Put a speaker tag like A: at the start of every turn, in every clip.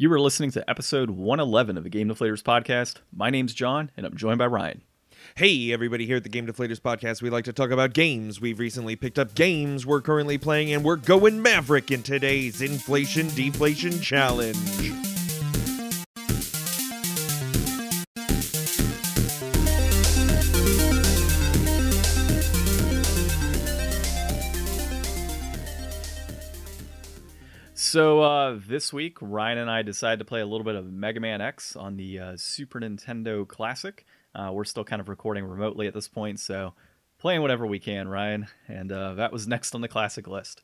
A: You are listening to episode 111 of the Game Deflators podcast. My name's John, and I'm joined by Ryan.
B: Hey, everybody, here at the Game Deflators podcast, we like to talk about games. We've recently picked up games we're currently playing, and we're going Maverick in today's Inflation Deflation Challenge.
A: So uh, this week, Ryan and I decided to play a little bit of Mega Man X on the uh, Super Nintendo Classic. Uh, we're still kind of recording remotely at this point, so playing whatever we can, Ryan. And uh, that was next on the classic list.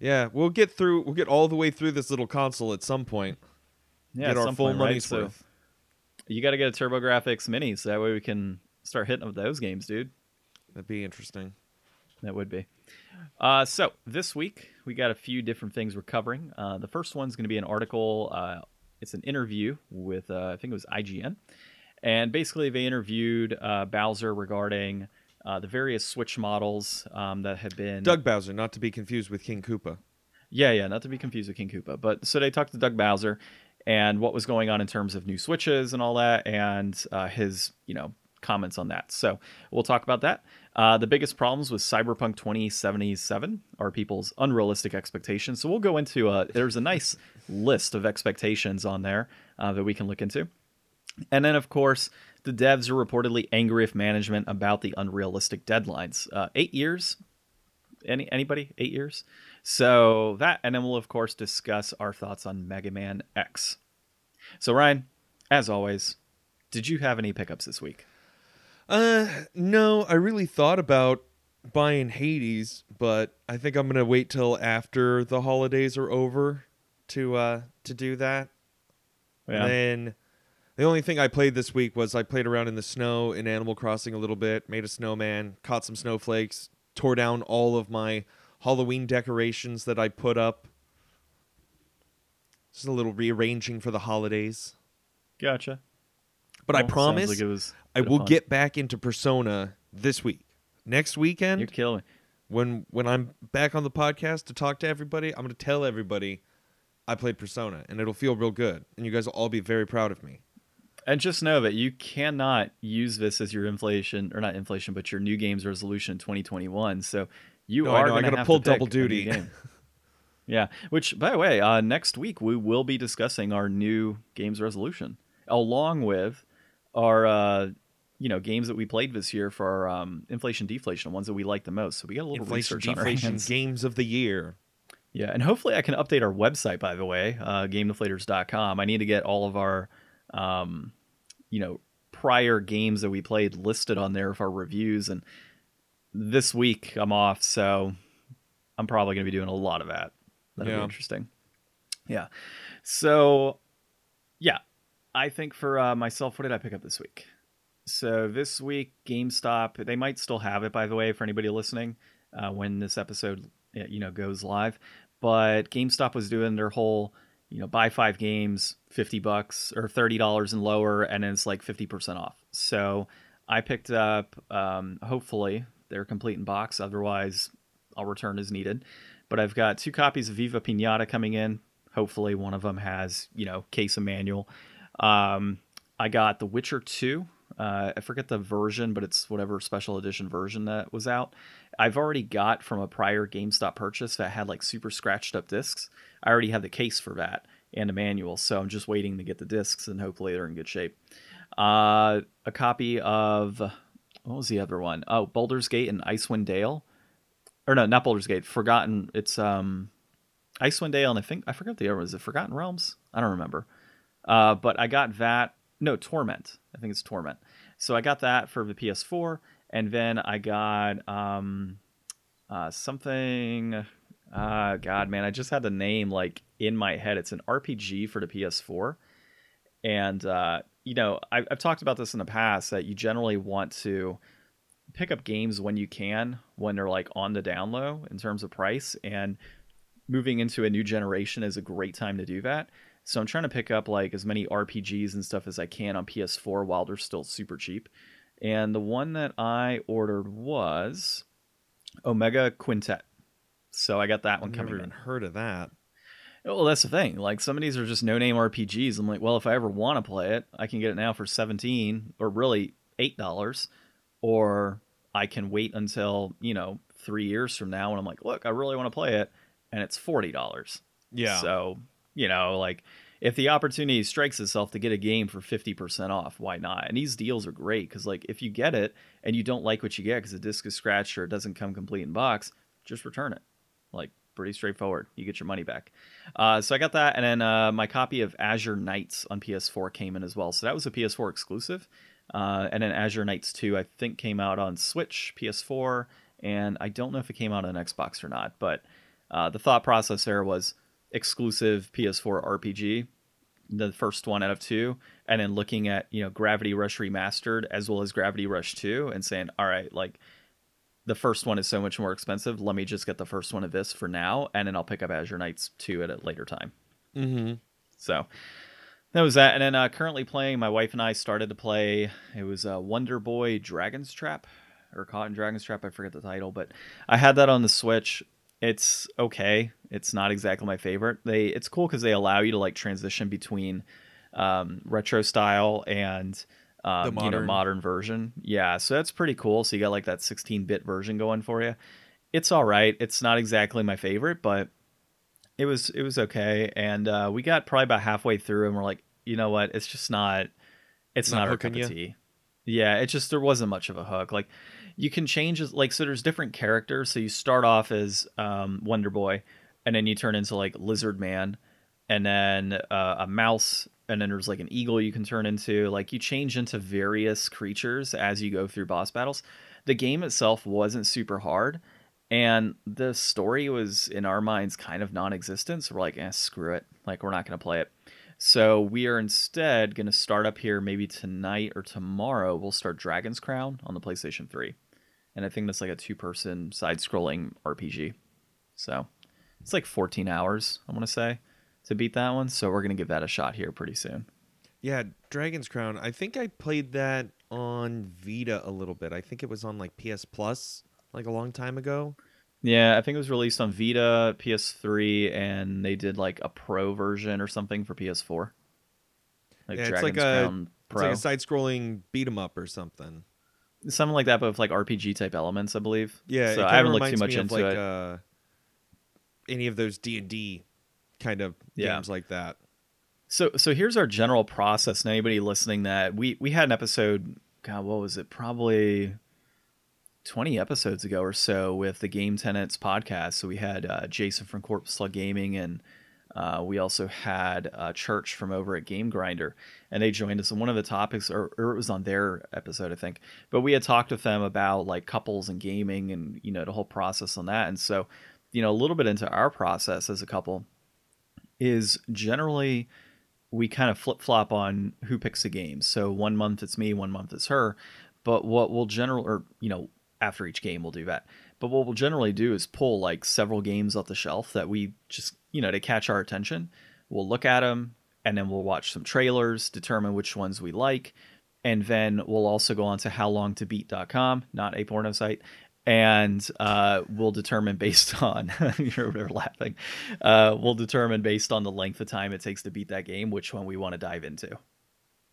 B: Yeah, we'll get through. We'll get all the way through this little console at some point.
A: Yeah,
B: get our full
A: point,
B: money's
A: right?
B: worth.
A: So you got to get a TurboGrafx Mini, so that way we can start hitting with those games, dude.
B: That'd be interesting.
A: That would be. Uh, so this week we got a few different things we're covering. Uh, the first one's going to be an article. Uh, it's an interview with uh, I think it was IGN, and basically they interviewed uh, Bowser regarding uh, the various Switch models um, that have been.
B: Doug Bowser, not to be confused with King Koopa.
A: Yeah, yeah, not to be confused with King Koopa. But so they talked to Doug Bowser and what was going on in terms of new switches and all that, and uh, his you know comments on that. So we'll talk about that. Uh, the biggest problems with Cyberpunk 2077 are people's unrealistic expectations. So we'll go into a, there's a nice list of expectations on there uh, that we can look into. And then, of course, the devs are reportedly angry with management about the unrealistic deadlines. Uh, eight years? Any anybody? Eight years? So that, and then we'll of course discuss our thoughts on Mega Man X. So Ryan, as always, did you have any pickups this week?
B: Uh, no, I really thought about buying Hades, but I think I'm gonna wait till after the holidays are over to uh to do that. Yeah. And then the only thing I played this week was I played around in the snow in Animal Crossing a little bit, made a snowman, caught some snowflakes, tore down all of my Halloween decorations that I put up. Just a little rearranging for the holidays.
A: Gotcha.
B: But I
A: Well, sounds
B: promise
A: like it was
B: I will
A: fun.
B: get back into Persona this week. Next weekend,
A: You're killing me.
B: when when I'm back on the podcast to talk to everybody, I'm going to tell everybody I played Persona, and it'll feel real good, and you guys will all be very proud of me.
A: And just know that you cannot use this as your inflation, or not inflation, but your new games resolution in 2021. So you
B: No,
A: are going to
B: pull double duty.
A: yeah. Which, by the way, uh, next week we will be discussing our new games resolution, along with our, uh, you know, games that we played this year for um, inflation deflation, ones that we like the most. So we got a little
B: Inflation,
A: research on our
B: deflation,
A: hands.
B: games of the year.
A: Yeah, and hopefully I can update our website. By the way, uh, GameDeflators.com. I need to get all of our, um, you know, prior games that we played listed on there for reviews. And this week I'm off, so I'm probably going to be doing a lot of that. That'll
B: Yeah.
A: be interesting. Yeah. So, yeah, I think for uh, myself, what did I pick up this week? So this week, GameStop. They might still have it, by the way, for anybody listening uh, when this episode, uh, you know, goes live. But GameStop was doing their whole, you know, buy five games, fifty bucks or thirty dollars and lower, and it's like fifty percent off. So I picked up, um, hopefully, they're complete in box. Otherwise, I'll return as needed. But I've got two copies of Viva Pinata coming in. Hopefully, one of them has, you know, case and manual. Um, I got The Witcher 2. Uh, I forget the version, but it's whatever special edition version that was out. I've already got from a prior GameStop purchase that had like super scratched up discs. I already have the case for that and a manual, so I'm just waiting to get the discs and hopefully they're in good shape. Uh, a copy of what was the other one? Oh, Baldur's Gate and Icewind Dale, or no, not Baldur's Gate. Forgotten. It's um, Icewind Dale, and I think I forgot the other one. Is it Forgotten Realms? I don't remember. Uh, but I got that. No, Torment. I think it's Torment. So I got that for the PS4, and then I got um, uh, something. Uh, God, man, I just had the name like in my head. It's an RPG for the PS4, and uh, you know, I've, I've talked about this in the past that you generally want to pick up games when you can, when they're like on the down low in terms of price, and moving into a new generation is a great time to do that. So I'm trying to pick up like as many RPGs and stuff as I can on PS4 while they're still super cheap. And the one that I ordered was Omega Quintet. So I got that one
B: I've
A: coming
B: never
A: in.
B: even heard of that.
A: Well, that's the thing. Like some of these are just no-name RPGs. I'm like, well, if I ever want to play it, I can get it now for 17 or really eight dollars, or I can wait until you know three years from now and I'm like, look, I really want to play it, and it's forty dollars.
B: Yeah.
A: So you know, like if the opportunity strikes itself to get a game for 50% off, why not? And these deals are great because, like, if you get it and you don't like what you get because the disc is scratched or it doesn't come complete in box, just return it. Like, pretty straightforward. You get your money back. Uh, so I got that. And then uh, my copy of Azure Knights on PS4 came in as well. So that was a PS4 exclusive. Uh, and then Azure Knights 2, I think, came out on Switch, PS4, and I don't know if it came out on Xbox or not. But uh, the thought process there was exclusive PS4 RPG, the first one out of two, and then looking at you know Gravity Rush remastered as well as Gravity Rush two, and saying, all right, like the first one is so much more expensive. Let me just get the first one of this for now, and then I'll pick up Azure Knights two at a later time.
B: Mm-hmm.
A: So that was that, and then uh, currently playing. My wife and I started to play. It was uh, Wonder Boy Dragon's Trap or Caught in Dragon's Trap. I forget the title, but I had that on the Switch. It's okay. It's not exactly my favorite. They it's cool because they allow you to like transition between um, retro style and um, you know
B: modern.
A: modern version. Yeah, so that's pretty cool. So you got like that 16-bit version going for you. It's all right. It's not exactly my favorite, but it was it was okay. And uh, we got probably about halfway through, and we're like, you know what? It's just not. It's
B: Not
A: not, our cup
B: ya?
A: of tea. Yeah, it just there wasn't much of a hook. Like you can change like so there's different characters. So you start off as um, Wonder Boy, and then you turn into like Lizard Man, and then uh, a mouse, and then there's like an eagle you can turn into. Like you change into various creatures as you go through boss battles. The game itself wasn't super hard, and the story was in our minds kind of non-existent. So we're like, eh, screw it. Like we're not gonna play it. So we are instead going to start up here maybe tonight or tomorrow. We'll start Dragon's Crown on the PlayStation 3. And I think that's like a two person side scrolling RPG. So it's like 14 hours, I want to say, to beat that one. So we're going to give that a shot here pretty soon.
B: Yeah, Dragon's Crown. I think I played that on Vita a little bit. I think it was on like PS Plus like a long time ago.
A: Yeah, I think it was released on Vita, PS3, and they did like a pro version or something for PS4. Like
B: Yeah, it's
A: Dragon's
B: like a-
A: Crown
B: It's like a side-scrolling beat 'em up or something.
A: Something like that, but with like RPG type elements, I believe.
B: Yeah,
A: so I haven't looked too much into
B: like,
A: it.
B: Uh, any of those D and D kind of
A: Yeah.
B: games like that.
A: So so here's our general process. And anybody listening that we we had an episode, God, what was it? Probably twenty episodes ago or so with the Game Tenants podcast. So we had uh, Jason from Corpse Slug Gaming and. Uh, we also had uh, Church from over at Game Grinder, and they joined us. And one of the topics, or, or it was on their episode, I think. But we had talked with them about like couples and gaming, and you know the whole process on that. And so, you know, a little bit into our process as a couple is generally we kind of flip flop on who picks the game. So one month it's me, one month it's her. But what we'll general or you know after each game we'll do that. But what we'll generally do is pull like several games off the shelf that we just you know to catch our attention. We'll look at them and then we'll watch some trailers, determine which ones we like, and then we'll also go on to howlongtobeat.com, not a porno site, and uh, we'll determine based on you're there laughing. Uh, we'll determine based on the length of time it takes to beat that game which one we want to dive into.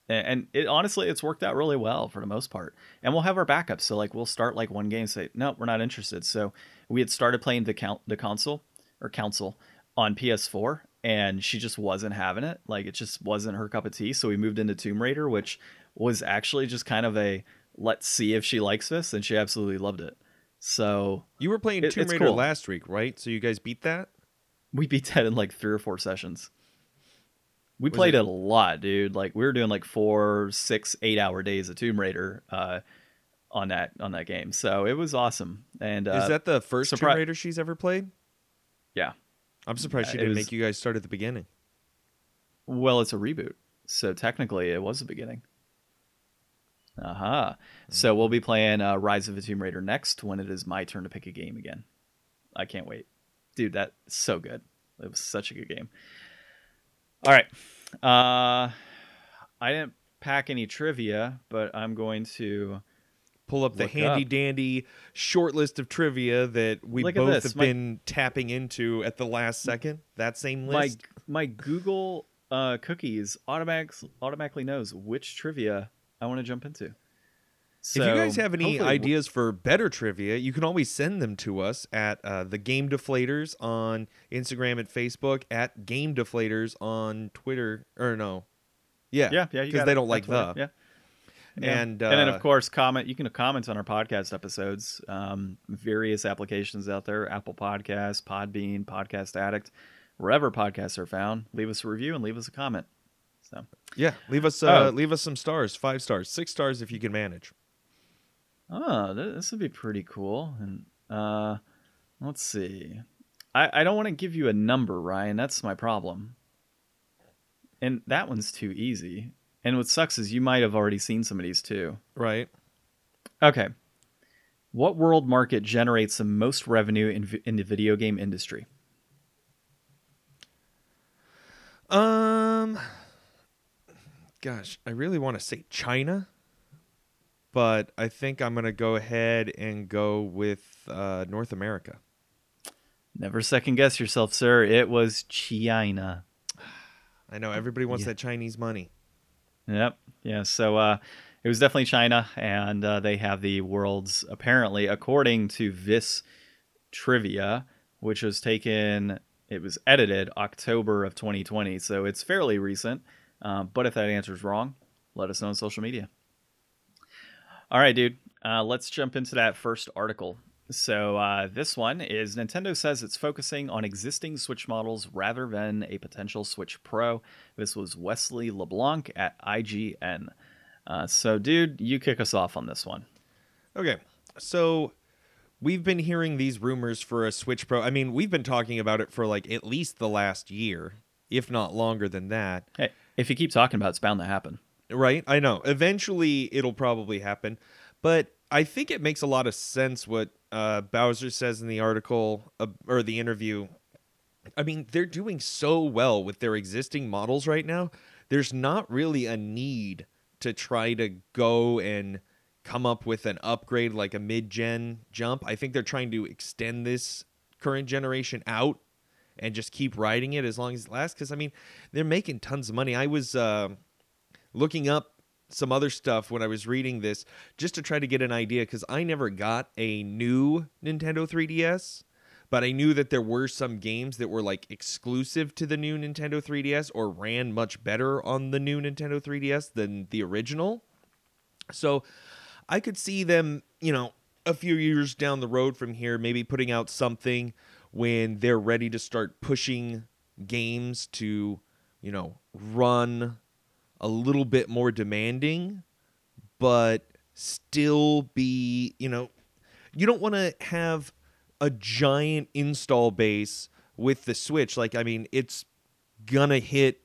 A: And, and it honestly, it's worked out really well for the most part. And we'll have our backups. So like we'll start like one game, say no, we're not interested. So we had started playing the count the console or council on PS4, and she just wasn't having it. Like it just wasn't her cup of tea. So we moved into Tomb Raider, which was actually just kind of a let's see if she likes this, and she absolutely loved it. So
B: You were playing
A: It-
B: Tomb Raider
A: cool.
B: last week, right? So you guys beat that?
A: we beat that in like three or four sessions. We
B: Was
A: played
B: it-
A: it? a lot, dude. Like we were doing like four, six, eight hour days of Tomb Raider uh, on that on that game. So it was awesome. And uh,
B: Is that the first
A: surpri-
B: Tomb Raider she's ever played?
A: yeah?
B: I'm surprised she didn't
A: was-
B: make you guys start at the beginning.
A: Well, it's a reboot, so technically it was the beginning. Aha. So we'll be playing uh, Rise of the Tomb Raider next when it is my turn to pick a game again. I can't wait, dude. That's so good. It was such a good game. All right. Uh, I didn't pack any trivia, but I'm going to
B: pull up the
A: Look
B: handy
A: up.
B: dandy short list of trivia that we
A: Look
B: both have
A: My-
B: been tapping into at the last second. That same list.
A: my my Google uh, cookies automatic, automatically knows which trivia I want to jump into. So
B: if you guys have any ideas for better trivia, you can always send them to us at uh, the Game Deflators on Instagram and Facebook, at Game Deflators on Twitter. Or no, yeah,
A: yeah, yeah,
B: because they don't like
A: That's
B: the.
A: yeah. Yeah.
B: And,
A: and then
B: uh,
A: of course comment you can comment on our podcast episodes um, various applications out there apple podcasts podbean podcast addict wherever podcasts are found leave us a review and leave us a comment so
B: Yeah, leave us uh,
A: Oh.
B: leave us some stars, five stars, six stars if you can manage.
A: oh this would be pretty cool and uh, let's see I, I don't want to give you a number ryan that's my problem and that one's too easy and what sucks is you might have already seen some of these too
B: Right.
A: Okay. What world market generates the most revenue in, in the video game industry?
B: Um, gosh, I really want to say China, but I think I'm gonna go ahead and go with uh, North America.
A: Never second guess yourself, sir. It was China.
B: I know everybody wants
A: Yeah.
B: that Chinese money.
A: Yep. Yeah. So uh, it was definitely China, and uh, they have the world's apparently, according to this trivia, which was taken. It was edited October of 2020, so it's fairly recent. Uh, but if that answer is wrong, let us know on social media. All right, dude. Uh, let's jump into that first article. So uh, this one is Nintendo says it's focusing on existing Switch models rather than a potential Switch Pro. This was Wesley LeBlanc at IGN. Uh, so, dude, you kick us off on this one.
B: Okay, so we've been hearing these rumors for a Switch Pro. I mean, we've been talking about it for like at least the last year, if not longer than that.
A: Hey, if you keep talking about it, it's bound to happen.
B: Right? I know. Eventually, it'll probably happen. But I think it makes a lot of sense what uh, Bowser says in the article uh, or the interview. I mean, they're doing so well with their existing models right now. There's not really a need to try to go and come up with an upgrade like a mid gen jump. I think they're trying to extend this current generation out and just keep riding it as long as it lasts. Because, I mean, they're making tons of money. I was. Uh, looking up some other stuff when I was reading this just to try to get an idea because I never got a new Nintendo 3DS, but I knew that there were some games that were like exclusive to the new Nintendo 3DS or ran much better on the new Nintendo 3DS than the original. So I could see them, you know, a few years down the road from here, maybe putting out something when they're ready to start pushing games to, you know, run a little bit more demanding, but still be, you know, you don't want to have a giant install base with the Switch. Like, I mean, it's gonna hit,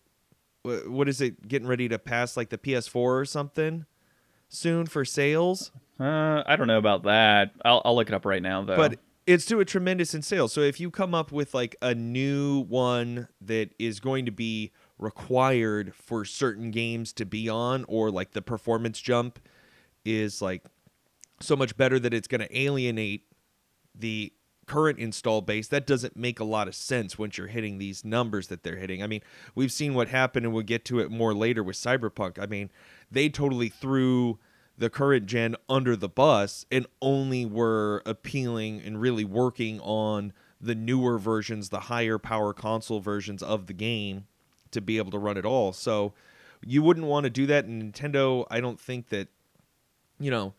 B: what is it, getting ready to pass like the PS4 or something soon for sales?
A: Uh, I don't know about that. I'll, I'll look it up right now, though.
B: but it's doing tremendous in sales. So if you come up with like a new one that is going to be required for certain games to be on, or like the performance jump is like so much better that it's going to alienate the current install base, that doesn't make a lot of sense once you're hitting these numbers that they're hitting. I mean, we've seen what happened, and we'll get to it more later with Cyberpunk. I mean, they totally threw the current gen under the bus and only were appealing and really working on the newer versions, the higher power console versions of the game to be able to run it all. So you wouldn't want to do that. And Nintendo, I don't think that, you know,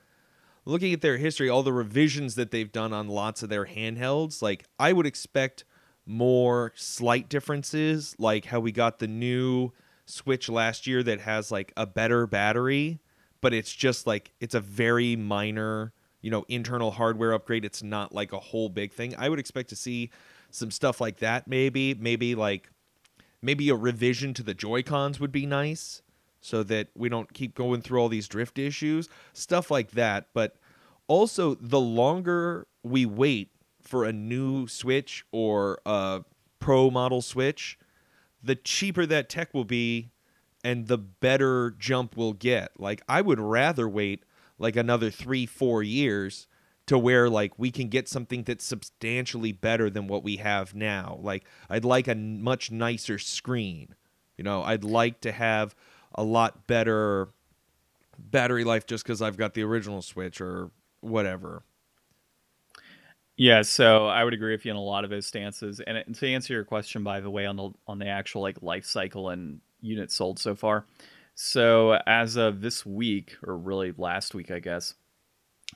B: looking at their history, all the revisions that they've done on lots of their handhelds, like I would expect more slight differences, like how we got the new Switch last year that has like a better battery, but it's just like it's a very minor, you know, internal hardware upgrade. It's not like a whole big thing. I would expect to see some stuff like that maybe, maybe like maybe a revision to the Joy-Cons would be nice so that we don't keep going through all these drift issues, stuff like that. But also, the longer we wait for a new Switch or a Pro model Switch, the cheaper that tech will be and the better jump we'll get. Like, I would rather wait like another three, four years to where like we can get something that's substantially better than what we have now. Like I'd like a much nicer screen. You know, I'd like to have a lot better battery life just because I've got the original Switch or whatever.
A: Yeah, so I would agree with you on a lot of those stances. And to answer your question, by the way, on the on the actual like life cycle and units sold so far. So as of this week, or really last week, I guess,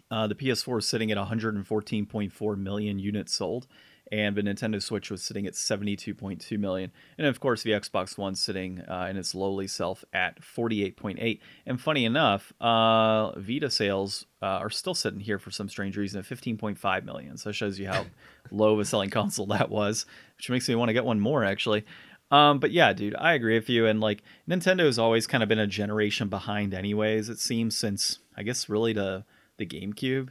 A: uh, the PS4 is sitting at 114.4 million units sold, and the Nintendo Switch was sitting at 72.2 million, and of course the Xbox One sitting uh, in its lowly self at 48.8. And funny enough, uh, Vita sales uh, are still sitting here for some strange reason at 15.5 million. So that shows you how low of a selling console that was, which makes me want to get one more actually. Um, but yeah, dude, I agree with you. And like Nintendo has always kind of been a generation behind, anyways. It seems since I guess really the the GameCube.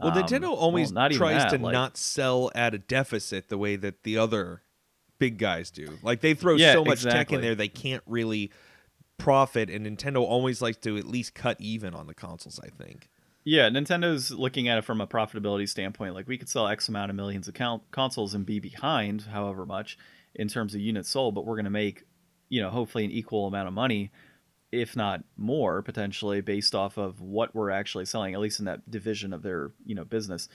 B: Well,
A: Um,
B: Nintendo always
A: well,
B: tries
A: that,
B: to
A: like-
B: not sell at a deficit the way that the other big guys do. Like they throw
A: Yeah,
B: so much tech in there they can't really profit and Nintendo always likes to at least cut even on the consoles, I think.
A: Yeah, Nintendo's looking at it from a profitability standpoint. Like we could sell X amount of millions of count- consoles and be behind, however much, in terms of units sold, but we're going to make, you know, hopefully an equal amount of money, if not more, potentially based off of what we're actually selling, at least in that division of their, you know, business.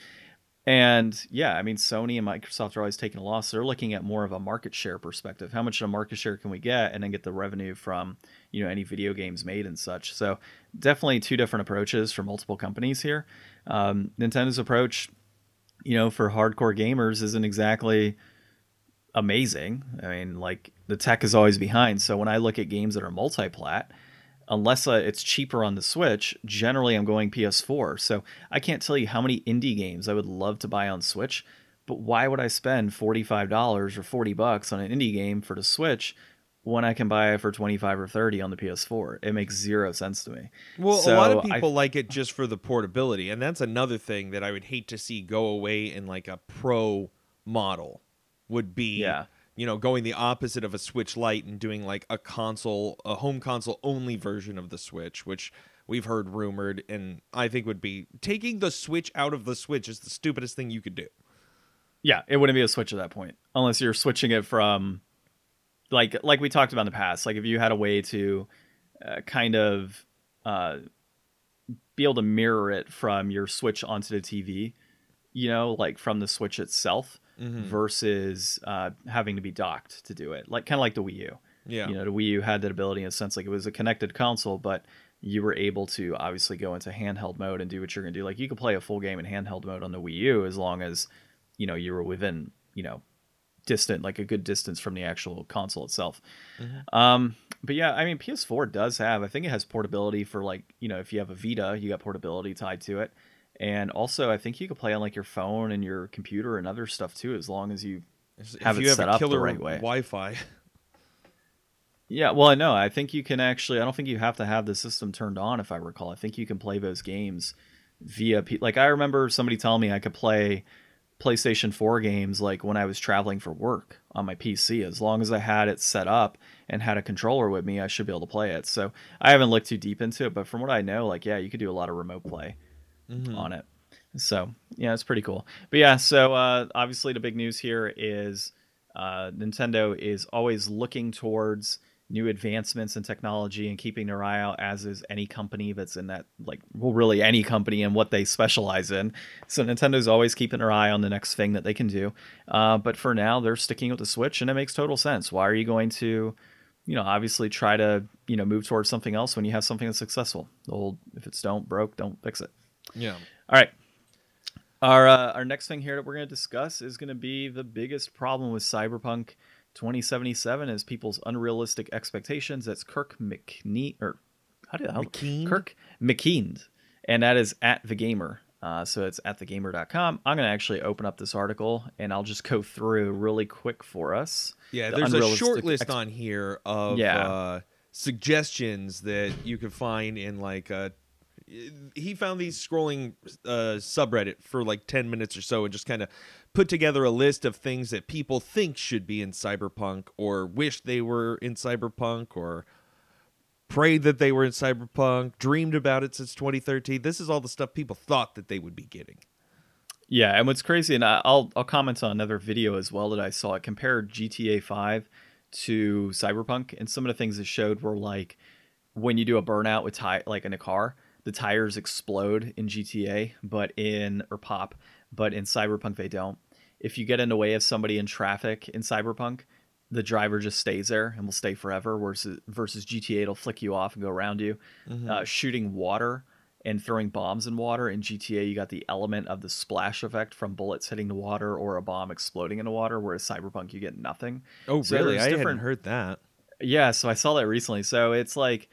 A: And yeah, I mean, Sony and Microsoft are always taking a loss. They're looking at more of a market share perspective. How much of a market share can we get, and then get the revenue from you know any video games made and such. So definitely two different approaches for multiple companies here. Um, Nintendo's approach, you know, for hardcore gamers isn't exactly amazing. I mean, like the tech is always behind. So when I look at games that are multi-plat, unless uh, it's cheaper on the Switch, generally I'm going PS4. So I can't tell you how many indie games I would love to buy on Switch, but why would I spend $45 or 40 bucks on an indie game for the Switch when I can buy it for 25 or 30 on the PS4? It makes zero sense to me.
B: Well, a lot of
A: So I-
B: people like it just for the portability, and that's another thing that I would hate to see go away in like a pro model would be
A: Yeah.
B: You know, going the opposite of a Switch Lite and doing like a console, a home console only version of the Switch, which we've heard rumored and I think would be taking the Switch out of the Switch is the stupidest thing you could do.
A: Yeah, it wouldn't be a switch at that point unless you're switching it from like like we talked about in the past. Like if you had a way to uh, kind of uh, be able to mirror it from your Switch onto the TV, you know, like from the Switch itself versus uh, having to be docked to do it, like kind of like the Wii U.
B: Yeah.
A: You know, the Wii U had that ability in a sense, like it was a connected console, but you were able to obviously go into handheld mode and do what you're gonna do. Like you could play a full game in handheld mode on the Wii U as long as you know you were within you know distant like a good distance from the actual console itself um but yeah i mean ps4 does have i think it has portability for like you know if you have a vita you got portability tied to it and also i think you could play on like your phone and your computer and other stuff too as long as you
B: If
A: Have it
B: you have
A: set
B: a
A: up the right way.
B: Wi-Fi.
A: Yeah, well, I know. I think you can actually. I don't think you have to have the system turned on, if I recall. I think you can play those games via. P- like I remember somebody telling me I could play PlayStation 4 games like when I was traveling for work on my PC. As long as I had it set up and had a controller with me, I should be able to play it. So I haven't looked too deep into it, but from what I know, like yeah, you could do a lot of remote play on it. So yeah, it's pretty cool. But yeah, so uh, obviously the big news here is uh, Nintendo is always looking towards new advancements in technology and keeping their eye out, as is any company that's in that like well, really any company and what they specialize in. So Nintendo's always keeping their eye on the next thing that they can do. Uh, but for now, they're sticking with the Switch, and it makes total sense. Why are you going to you know, obviously try to, you know, move towards something else when you have something that's successful. The old, if it's don't broke, don't fix it.
B: Yeah.
A: All right. Our uh, our next thing here that we're going to discuss is going to be the biggest problem with Cyberpunk 2077 is people's unrealistic expectations. That's Kirk McNee or how did how,
B: McKean?
A: Kirk McKean, and that is at the gamer. Uh, so it's at thegamer.com. I'm going to actually open up this article and I'll just go through really quick for us.
B: Yeah,
A: the
B: there's a short list on here of
A: Yeah.
B: uh, suggestions that you can find in like uh he found these scrolling uh, subreddit for like 10 minutes or so and just kind of put together a list of things that people think should be in cyberpunk or wish they were in cyberpunk or prayed that they were in Cyberpunk, dreamed about it since 2013. This is all the stuff people thought that they would be getting.
A: Yeah, and what's crazy, and I'll I'll comment on another video as well that I saw. It compared GTA 5 to Cyberpunk, and some of the things it showed were like when you do a burnout with tire, like in a car, the tires explode in GTA, but in or pop, but in Cyberpunk they don't. If you get in the way of somebody in traffic in Cyberpunk, the driver just stays there and will stay forever. Versus versus GTA, it'll flick you off and go around you.
B: Mm-hmm.
A: Uh, shooting water and throwing bombs in water in GTA, you got the element of the splash effect from bullets hitting the water or a bomb exploding in the water. Whereas Cyberpunk, you get nothing.
B: Oh,
A: So
B: really? I
A: different-
B: hadn't heard that.
A: Yeah, so I saw that recently. So it's like,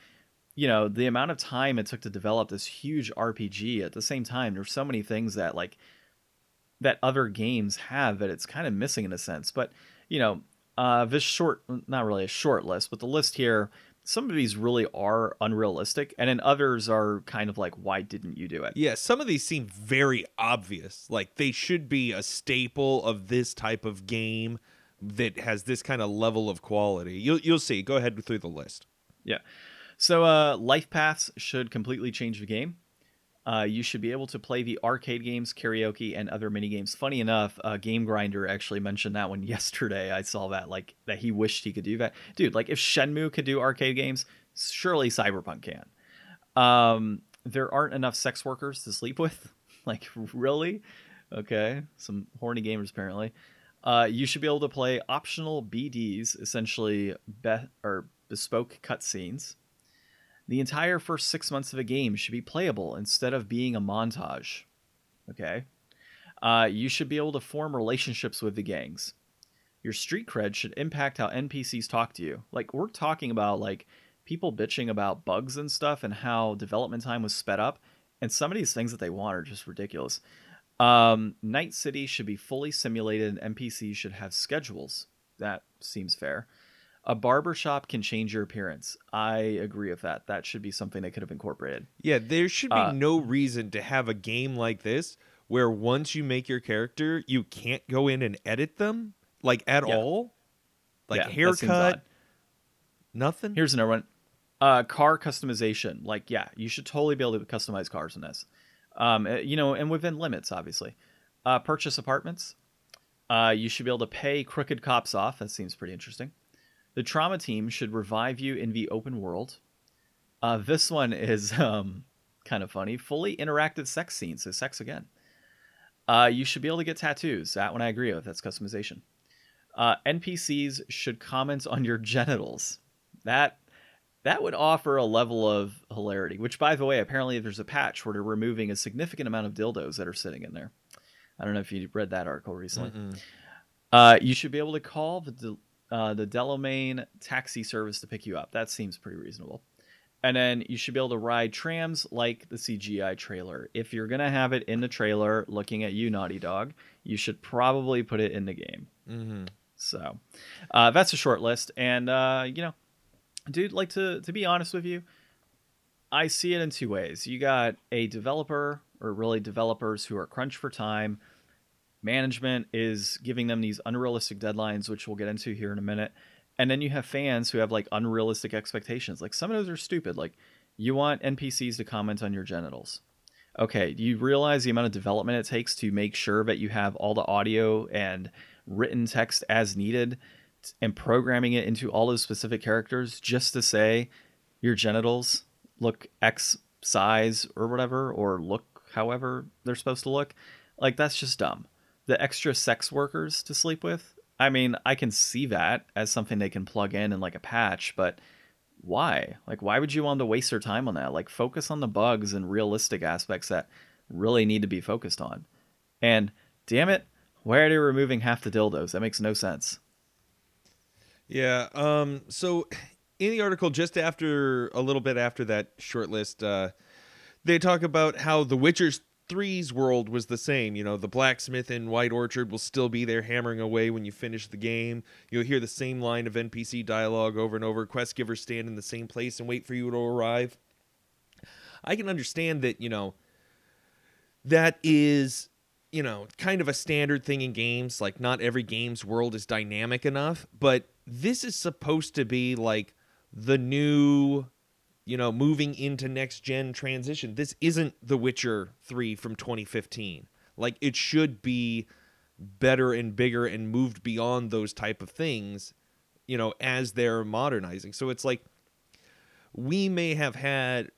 A: you know, the amount of time it took to develop this huge RPG. At the same time, there's so many things that like that other games have that it's kind of missing in a sense. But you know, uh, this short, not really a short list, but the list here, some of these really are unrealistic, and then others are kind of like, why didn't you do it?
B: Yeah, some of these seem very obvious. Like they should be a staple of this type of game that has this kind of level of quality. You'll you'll see. Go ahead through the list.
A: Yeah. So uh, life paths should completely change the game. Uh, you should be able to play the arcade games, karaoke, and other mini games. Funny enough, uh, Game Grinder actually mentioned that one yesterday. I saw that, like that he wished he could do that. Dude, like if Shenmue could do arcade games, surely Cyberpunk can. Um, there aren't enough sex workers to sleep with. like really? Okay, some horny gamers apparently. Uh, you should be able to play optional BDs, essentially be- or bespoke cutscenes. The entire first six months of a game should be playable instead of being a montage. Okay. Uh, you should be able to form relationships with the gangs. Your street cred should impact how NPCs talk to you. Like we're talking about like people bitching about bugs and stuff and how development time was sped up, and some of these things that they want are just ridiculous. Um, Night City should be fully simulated, and NPCs should have schedules. That seems fair. A barber shop can change your appearance. I agree with that. That should be something they could have incorporated.
B: Yeah, there should be
A: Uh,
B: no reason to have a game like this where once you make your character, you can't go in and edit them like at
A: Yeah.
B: all. Like
A: Yeah,
B: haircut, nothing.
A: Here's another one. Uh, car customization. Like, yeah, you should totally be able to customize cars in this. Um, uh, you know, and within limits, obviously. Uh, purchase apartments. Uh, you should be able to pay crooked cops off. That seems pretty interesting. The trauma team should revive you in the open world. Uh, this one is um, kind of funny. Fully interactive sex scenes, so sex again. Uh, you should be able to get tattoos. That one I agree with. That's customization. Uh, NPCs should comment on your genitals. That that would offer a level of hilarity. Which, by the way, apparently there's a patch where they're removing a significant amount of dildos that are sitting in there. I don't know if you read that article recently. Uh, you should be able to call the uh, the Delamain taxi service to pick you up. That seems pretty reasonable. And then you should be able to ride trams like the CGI trailer. If you're gonna have it in the trailer, looking at you, Naughty Dog, you should probably put it in the game.
B: Mhm.
A: So uh, that's a short list, and uh, you know, dude, like to to be honest with you, I see it in two ways. You got a developer, or really developers who are crunched for time. Management is giving them these unrealistic deadlines, which we'll get into here in a minute. And then you have fans who have like unrealistic expectations. Like some of those are stupid. Like you want NPCs to comment on your genitals. Okay, do you realize the amount of development it takes to make sure that you have all the audio and written text as needed and programming it into all those specific characters just to say your genitals look X size or whatever, or look however they're supposed to look? Like, that's just dumb. The extra sex workers to sleep with, I mean, I can see that as something they can plug in in like a patch, but why? Like, why would you want to waste their time on that? Like, focus on the bugs and realistic aspects that really need to be focused on. And damn it, why are they removing half the dildos? That makes no sense.
B: Yeah. Um. So, in the article, just after a little bit after that short list, uh, they talk about how The Witcher's 3's world was the same. You know, the blacksmith in White Orchard will still be there hammering away when you finish the game. You'll hear the same line of NPC dialogue over and over. Quest givers stand in the same place and wait for you to arrive. I can understand that, you know, that is you know, kind of a standard thing in games. Like, not every game's world is dynamic enough, but this is supposed to be like the new you know, moving into next gen transition. This isn't The Witcher 3 from 2015. Like it should be better and bigger and moved beyond those type of things, you know, as they're modernizing. So it's like we may have had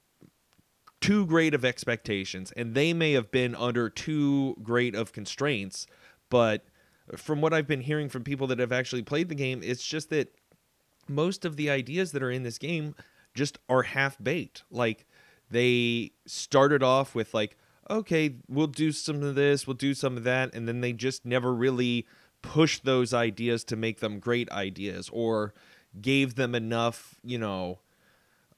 B: too great of expectations and they may have been under too great of constraints, but from what I've been hearing from people that have actually played the game, it's just that most of the ideas that are in this game just are half baked. Like they started off with like, okay, we'll do some of this, we'll do some of that, and then they just never really pushed those ideas to make them great ideas or gave them enough, you know,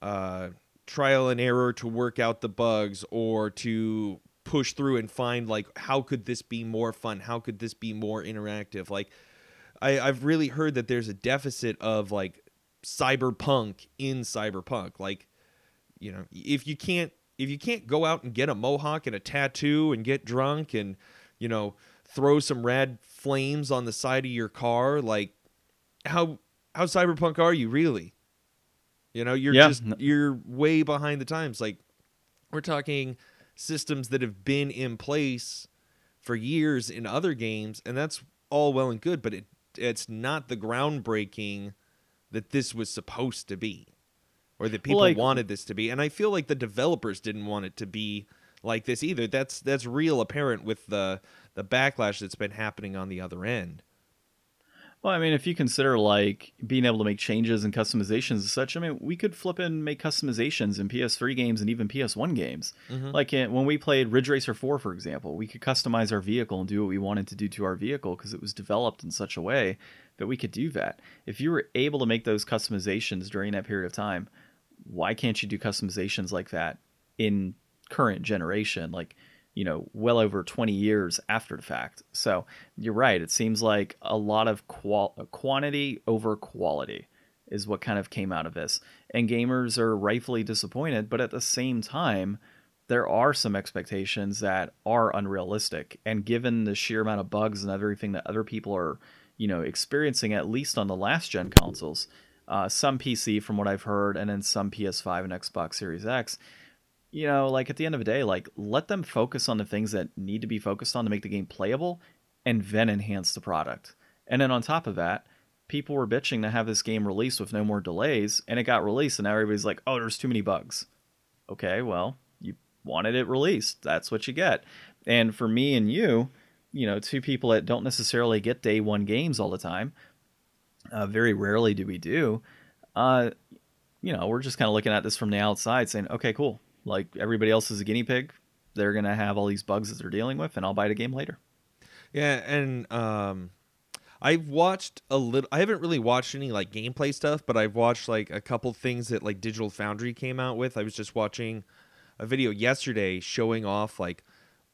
B: uh, trial and error to work out the bugs or to push through and find like how could this be more fun how could this be more interactive like I, i've really heard that there's a deficit of like cyberpunk in cyberpunk. Like you know if you can't if you can't go out and get a mohawk and a tattoo and get drunk and you know throw some red flames on the side of your car like how how cyberpunk are you really? You know you're
A: Yeah.
B: just you're way behind the times. Like we're talking systems that have been in place for years in other games and that's all well and good but it it's not the groundbreaking that this was supposed to be or that people
A: like-
B: wanted this to be. And i feel like the developers didn't want it to be like this either. That's that's real apparent with the the backlash that's been happening on the other end
A: Well, I mean, if you consider like being able to make changes and customizations and such, I mean, we could flip and make customizations in PS3 games and even PS1 games.
B: Mhm.
A: Like in, when we played Ridge Racer 4, for example, we could customize our vehicle and do what we wanted to do to our vehicle because it was developed in such a way that we could do that. If you were able to make those customizations during that period of time, why can't you do customizations like that in current generation? Like, you know, well over 20 years after the fact. So you're right. It seems like a lot of qual- quantity over quality is what kind of came out of this. And gamers are rightfully disappointed, but at the same time, there are some expectations that are unrealistic. And given the sheer amount of bugs and everything that other people are, you know, experiencing, at least on the last gen consoles, uh, some PC from what I've heard, and then some PS5 and Xbox Series X, you know, like at the end of the day, like let them focus on the things that need to be focused on to make the game playable and then enhance the product. And then on top of that, people were bitching to have this game released with no more delays, and it got released, and now everybody's like, oh, there's too many bugs. Okay, well, you wanted it released. That's what you get. And for me and you, you know, two people that don't necessarily get day one games all the time, uh, very rarely do we do. Uh, you know, we're just kind of looking at this from the outside saying, okay, cool. Like everybody else is a guinea pig. They're going to have all these bugs that they're dealing with, and I'll buy the game later.
B: Yeah, and um I've watched a little I haven't really watched any like gameplay stuff, but I've watched like a couple things that like Digital Foundry came out with. I was just watching a video yesterday showing off like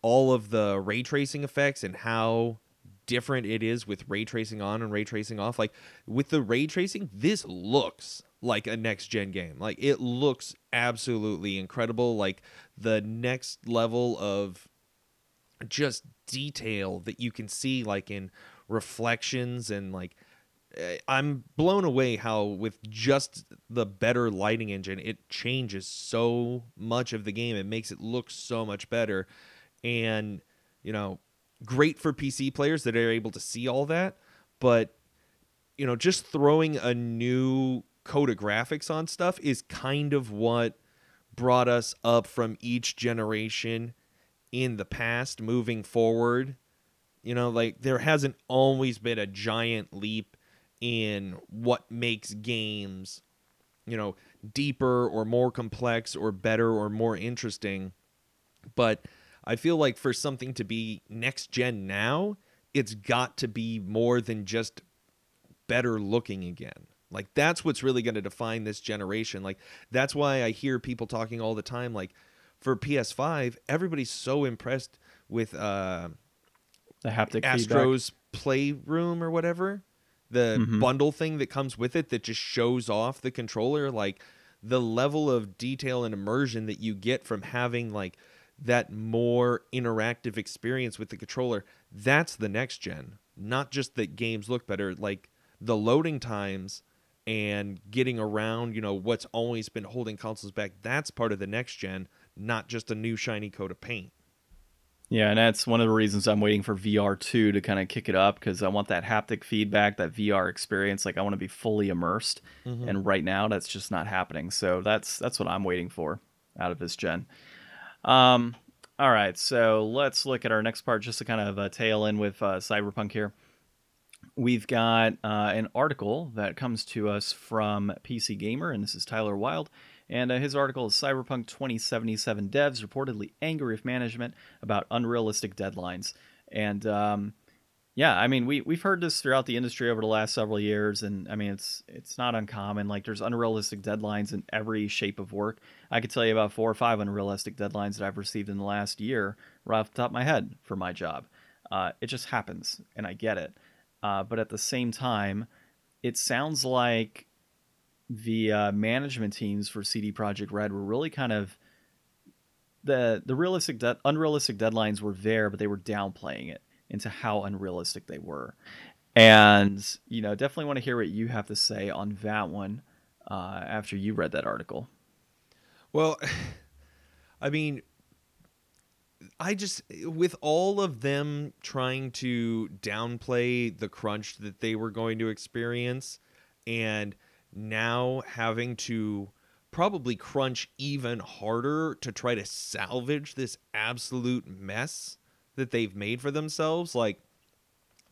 B: all of the ray tracing effects and how different it is with ray tracing on and ray tracing off. Like with the ray tracing, this looks like a next gen game. Like it looks absolutely incredible. Like the next level of just detail that you can see like in reflections and like eh, I'm blown away how with just the better lighting engine it changes so much of the game it makes it look so much better and you know great for PC players that are able to see all that but you know just throwing a new code of graphics on stuff is kind of what brought us up from each generation in the past moving forward. You know, like there hasn't always been a giant leap in what makes games, you know, deeper or more complex or better or more interesting. But I feel like for something to be next gen now, it's got to be more than just better looking again. Like that's what's really going to define this generation. Like that's why I hear people talking all the time like for PS5, everybody's so impressed with uh
A: The haptic feedback.
B: Astro's Playroom or whatever, the
A: Mhm.
B: bundle thing that comes with it that just shows off the controller, like the level of detail and immersion that you get from having like that more interactive experience with the controller. That's the next gen. Not just that games look better, like the loading times and getting around, you know, what's always been holding consoles back. That's part of the next gen, not just a new shiny coat of paint.
A: Yeah, and that's one of the reasons I'm waiting for VR2 to kind of kick it up because I want that haptic feedback, that VR experience. Like I want to be fully immersed, mm-hmm. and right now that's just not happening. So that's that's what I'm waiting for out of this gen. Um, all right, so let's look at our next part just to kind of uh, tail in with uh, Cyberpunk here. We've got uh, an article that comes to us from PC Gamer, and this is Tyler Wilde. And uh, his article is Cyberpunk 2077 devs reportedly angry with management about unrealistic deadlines. And um, yeah, I mean, we we've heard this throughout the industry over the last several years, and I mean, it's it's not uncommon. Like, there's unrealistic deadlines in every shape of work. I could tell you about four or five unrealistic deadlines that I've received in the last year, right off the top of my head, for my job. Uh, it just happens, and I get it. Uh, but at the same time, it sounds like the uh, management teams for CD Projekt Red were really kind of the the realistic de- unrealistic deadlines were there, but they were downplaying it into how unrealistic they were. And you know, definitely want to hear what you have to say on that one uh, after you read that article.
B: Well, I mean, I just with all of them trying to downplay the crunch that they were going to experience and now having to probably crunch even harder to try to salvage this absolute mess that they've made for themselves like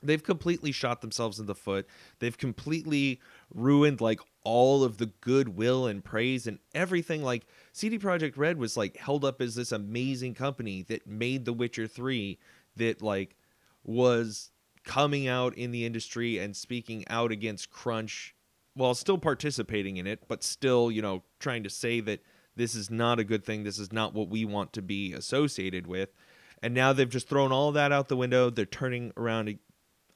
B: they've completely shot themselves in the foot. They've completely ruined like all of the goodwill and praise and everything. Like CD Projekt Red was like held up as this amazing company that made The Witcher 3 that like was coming out in the industry and speaking out against crunch while still participating in it, but still, you know, trying to say that this is not a good thing. This is not what we want to be associated with. And now they've just thrown all that out the window. They're turning around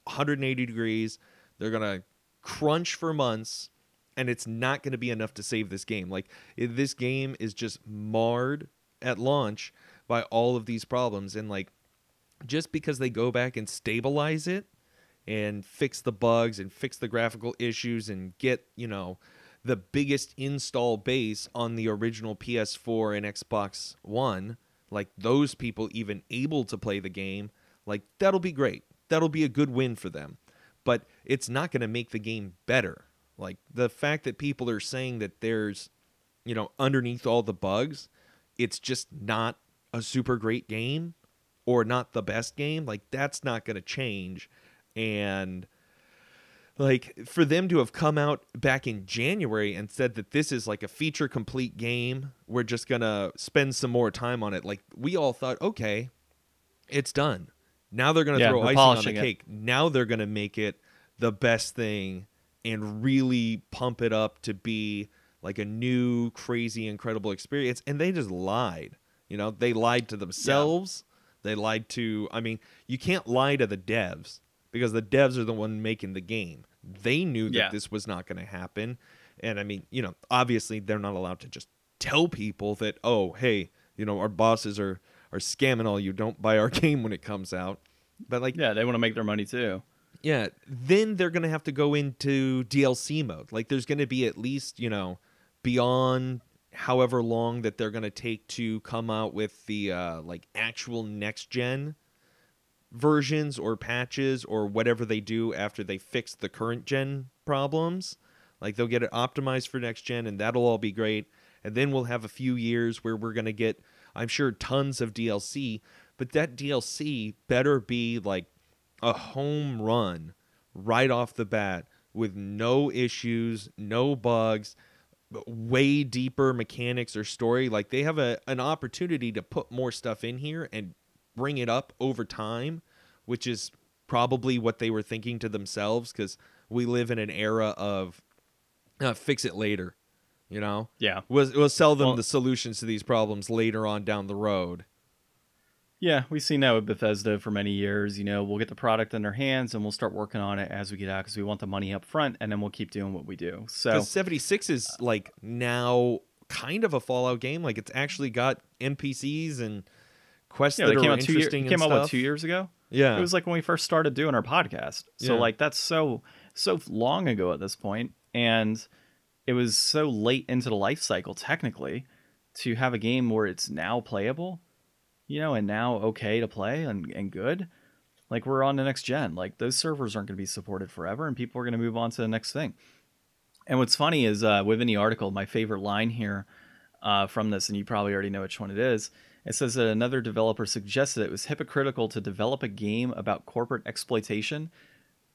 B: 180 degrees. They're going to crunch for months, and it's not going to be enough to save this game. Like, this game is just marred at launch by all of these problems. And, like, just because they go back and stabilize it and fix the bugs and fix the graphical issues and get, you know, the biggest install base on the original PS4 and Xbox One, like those people even able to play the game, like that'll be great. That'll be a good win for them. But it's not going to make the game better. Like the fact that people are saying that there's, you know, underneath all the bugs, it's just not a super great game or not the best game, like that's not going to change and like for them to have come out back in January and said that this is like a feature complete game, we're just going to spend some more time on it. Like we all thought, okay, it's done. Now they're going to yeah, throw icing on the cake. It. Now they're going to make it the best thing and really pump it up to be like a new crazy incredible experience and they just lied. You know, they lied to themselves. Yeah. They lied to I mean, you can't lie to the devs because the devs are the one making the game. They knew that yeah. this was not going to happen. And I mean, you know, obviously they're not allowed to just tell people that, oh, hey, you know, our bosses are are scamming all you. Don't buy our game when it comes out. But like,
A: yeah, they want to make their money too.
B: Yeah, then they're gonna have to go into DLC mode. Like, there's gonna be at least you know beyond however long that they're gonna take to come out with the uh, like actual next gen versions or patches or whatever they do after they fix the current gen problems. Like they'll get it optimized for next gen and that'll all be great. And then we'll have a few years where we're going to get, I'm sure, tons of DLC. But that DLC better be like a home run right off the bat with no issues, no bugs, way deeper mechanics or story. Like they have a, an opportunity to put more stuff in here and bring it up over time, which is probably what they were thinking to themselves because we live in an era of uh, fix it later. You know,
A: yeah,
B: we'll, we'll sell them well, the solutions to these problems later on down the road.
A: Yeah, we've seen that with Bethesda for many years. You know, we'll get the product in their hands and we'll start working on it as we get out because we want the money up front, and then we'll keep doing what we do. So,
B: seventy six is uh, like now kind of a Fallout game. Like it's actually got NPCs and quests yeah, that are interesting.
A: Year, came out what two years ago?
B: Yeah,
A: it was like when we first started doing our podcast. So yeah. like that's so so long ago at this and it was so late into the life cycle technically to have a game where it's now playable, you know, and now okay to play and, and good. Like we're on the next gen. Like those servers aren't going to be supported forever, and people are going to move on to the next thing. And what's funny is uh, within the article, my favorite line here uh, from this, and you probably already know which one it is. It says that another developer suggested it was hypocritical to develop a game about corporate exploitation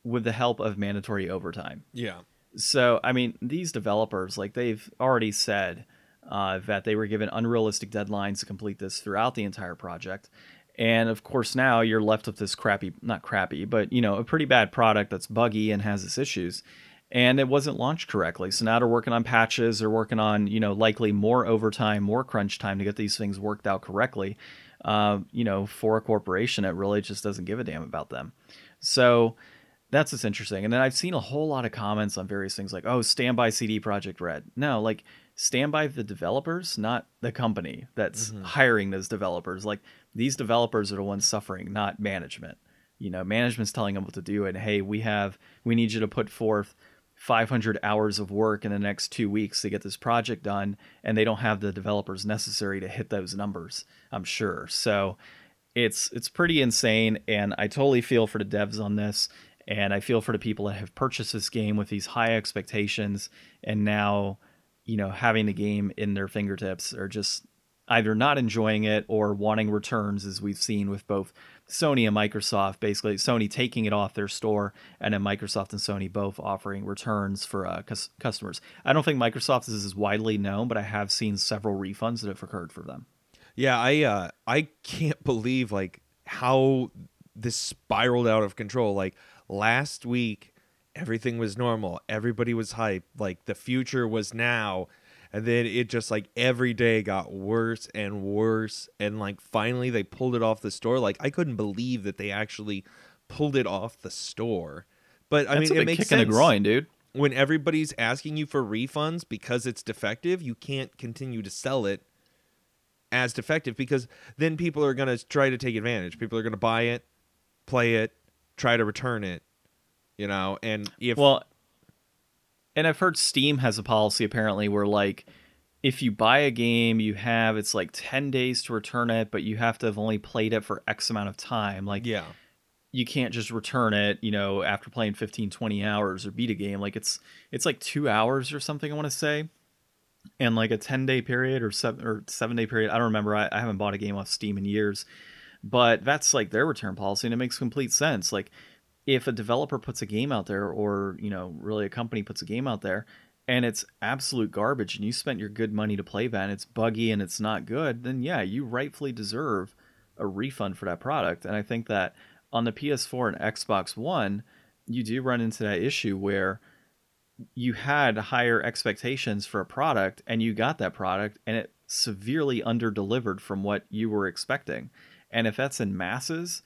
A: with the help of mandatory overtime.
B: Yeah.
A: So, I mean, these developers, like they've already said uh, that they were given unrealistic deadlines to complete this throughout the entire project. And of course, now you're left with this crappy, not crappy, but, you know, a pretty bad product that's buggy and has its issues and it wasn't launched correctly. So now they're working on patches. They're working on, you know, likely more overtime, more crunch time to get these things worked out correctly. Uh, you know, for a corporation, it really just doesn't give a damn about them. So that's what's interesting. And then I've seen a whole lot of comments on various things like, "Oh, stand by CD Projekt Red." No, like stand by the developers, not the company that's mm-hmm. hiring those developers. Like these developers are the ones suffering, not management. You know, management's telling them what to do, and hey, we have, we need you to put forth 500 hours of work in the next two weeks to get this project done, and they don't have the developers necessary to hit those numbers. I'm sure. So it's it's pretty insane, and I totally feel for the devs on this, and I feel for the people that have purchased this game with these high expectations, and now, you know, having the game in their fingertips or just either not enjoying it or wanting returns, as we've seen with both Sony and Microsoft, basically Sony taking it off their store, and then Microsoft and Sony both offering returns for uh, cus- customers. I don't think Microsoft is as widely known, but I have seen several refunds that have occurred for them.
B: Yeah, I uh, I can't believe like how this spiraled out of control. Like last week, everything was normal, everybody was hyped, like the future was now. And then it just like every day got worse and worse. And like finally they pulled it off the store. Like i couldn't believe that they actually pulled it off the store. But i
A: That's
B: mean
A: it
B: makes
A: kick
B: sense
A: in the groin dude.
B: When everybody's asking you for refunds because it's defective you can't continue to sell it as defective because then people are going to try to take advantage. People are going to buy it play it try to return it you know and if
A: well and I've heard Steam has a policy apparently where like if you buy a game, you have it's like 10 days to return it, but you have to have only played it for X amount of time. Like
B: yeah.
A: You can't just return it, you know, after playing 15 20 hours or beat a game. Like it's it's like 2 hours or something I want to say. And like a 10 day period or 7 or 7 day period. I don't remember. I, I haven't bought a game off Steam in years. But that's like their return policy and it makes complete sense. Like if a developer puts a game out there or you know really a company puts a game out there and it's absolute garbage and you spent your good money to play that and it's buggy and it's not good then yeah you rightfully deserve a refund for that product. And i think that on the ps4 and xbox one you do run into that issue where you had higher expectations for a product and you got that product and it severely underdelivered from what you were expecting. And if that's in masses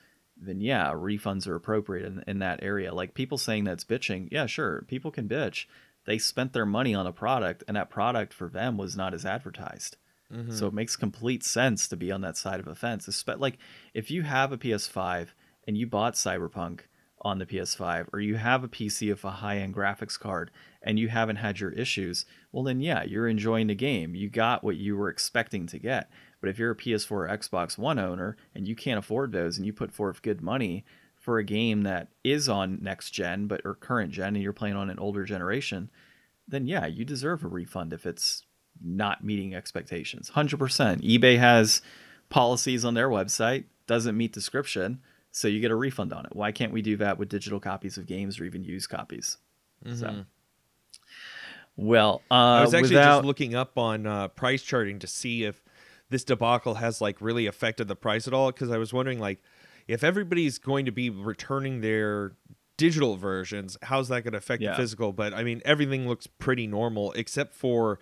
A: then yeah, refunds are appropriate in, in that area. Like people saying that's bitching, yeah, sure, people can bitch. They spent their money on a product, and that product for them was not as advertised. Mm-hmm. So it makes complete sense to be on that side of a fence. Like if you have a PS5 and you bought Cyberpunk on the PS5, or you have a PC with a high-end graphics card and you haven't had your issues, well then yeah, you're enjoying the game. You got what you were expecting to get. But if you're a PS4 or Xbox One owner and you can't afford those and you put forth good money for a game that is on next gen but or current gen and you're playing on an older generation, then yeah, you deserve a refund if it's not meeting expectations. 100%. eBay has policies on their website, doesn't meet description, so you get a refund on it. Why can't we do that with digital copies of games or even used copies? Mm-hmm. So well, uh, I
B: was actually
A: without...
B: just looking up on uh, price charting to see if this debacle has like really affected the price at all because I was wondering like if everybody's going to be returning their digital versions, how's that going to affect yeah. the physical? But I mean, everything looks pretty normal except for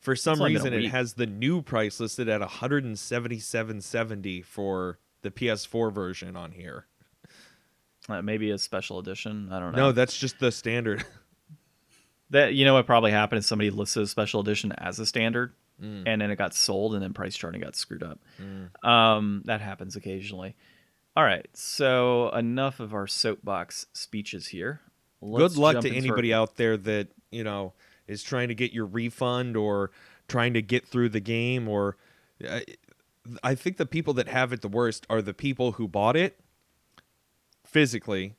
B: for some like reason it has the new price listed at 177.70 for the PS4 version on here.
A: Uh, maybe a special edition. I don't know.
B: No, that's just the standard.
A: that you know what probably happened is somebody listed a special edition as a standard mm. and then it got sold, and then price charting got screwed up. Mm. Um, that happens occasionally. All right, so enough of our soapbox speeches here. let's
B: Good luck to anybody out there that you know is trying to get your refund or trying to get through the game. Or I, I think the people that have it the worst are the people who bought it physically,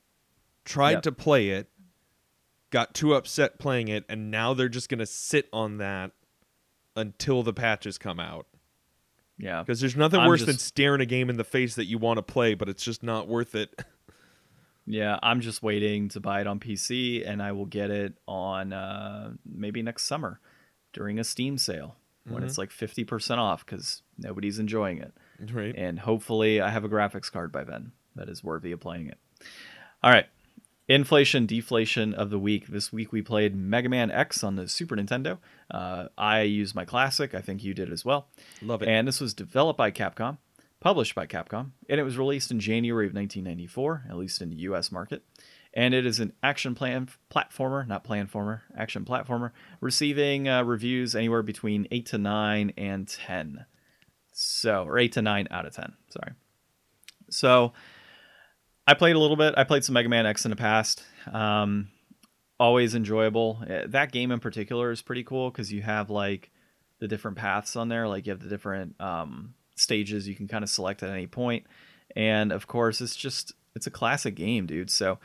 B: tried
A: Yep.
B: to play it, got too upset playing it, and now they're just gonna sit on that until the patches come out.
A: Yeah.
B: Because there's nothing
A: I'm
B: worse than staring a game in the face that you want to play, but it's just not worth it.
A: Yeah, I'm just waiting to buy it on PC, and I will get it on uh, maybe next summer during a Steam sale when it's like 50% off because nobody's enjoying it.
B: right?
A: And hopefully, I have a graphics card by then that is worthy of playing it. All right. Inflation, deflation of the week. This week we played Mega Man X on the Super Nintendo. Uh, I used my classic. I think you did as well.
B: Love it.
A: And this was developed by Capcom, published by Capcom, and it was released in January of 1994, at least in the US market. And it is an action plan platformer, not planformer, action platformer, receiving uh, reviews anywhere between 8 to 9 and 10. So, or 8 to 9 out of 10. Sorry. So, I played a little bit. I played some Mega Man X in the past. Um, always enjoyable. Uh, That game in particular is pretty cool because you have like the different paths on there. Like you have the different um, stages you can kind of select at any point, and of course it's just it's a classic game, dude. So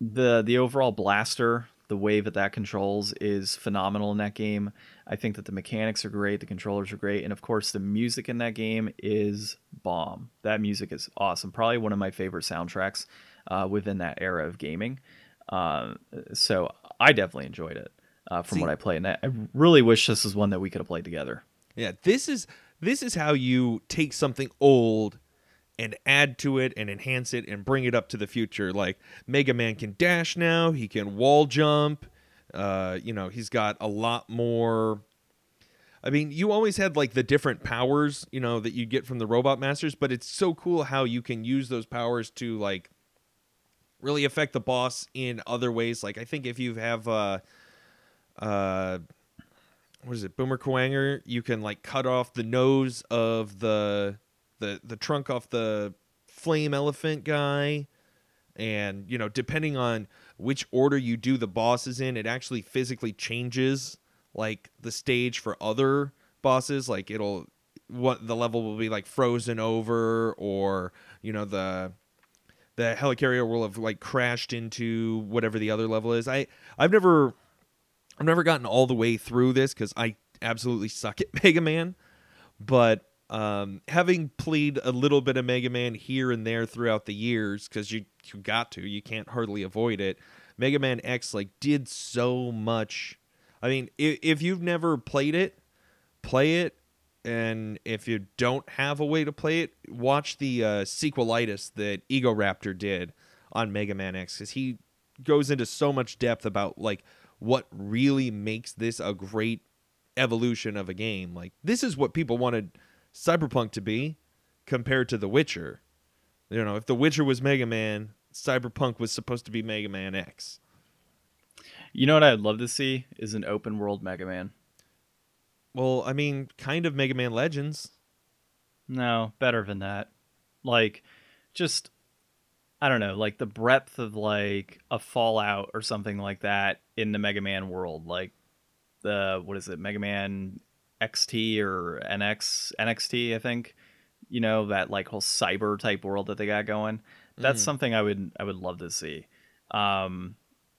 A: the the overall blaster, the way that that controls is phenomenal in that game. I think that the mechanics are great, the controllers are great, and of course the music in that game is bomb. That music is awesome. Probably one of my favorite soundtracks uh, within that era of gaming. Uh, so I definitely enjoyed it uh, from
B: See-
A: what I played, and I I really wish this was one that we could have played together.
B: Yeah, this is this is how you take something old and add to it and enhance it and bring it up to the future. Like Mega Man can dash now, he can wall jump. Uh, you know, he's got a lot more I mean, you always had like the different powers, you know, that you get from the Robot Masters, but it's so cool how you can use those powers to like really affect the boss in other ways. Like I think if you have uh uh what is it, Boomer Kuwanger, you can like cut off the nose of the the the trunk off the flame elephant guy. And, you know, depending on which order you do the bosses in, it actually physically changes like the stage for other bosses. Like it'll what the level will be like frozen over or, you know, the the helicarrier will have like crashed into whatever the other level is. I I've never I've never gotten all the way through this because I absolutely suck at Mega Man. But um, having played a little bit of Mega Man here and there throughout the years, because you you got to, you can't hardly avoid it. Mega Man X like did so much. I mean, if, if you've never played it, play it, and if you don't have a way to play it, watch the uh, sequelitis that Egoraptor did on Mega Man X, because he goes into so much depth about like what really makes this a great evolution of a game. Like this is what people wanted Cyberpunk to be compared to The Witcher. You know, if The Witcher was Mega Man, Cyberpunk was supposed to be Mega Man X.
A: You know what I'd love to see is an open world Mega Man.
B: Well, I mean, kind of Mega Man Legends.
A: No, better than that. Like, just I don't know, like the breadth of like a Fallout or something like that in the Mega Man world. Like the what is it, Mega Man XT or NX NXT, I think. You know that like whole cyber type world that they got going. That's
B: Mhm.
A: something I would I would love to see. Um,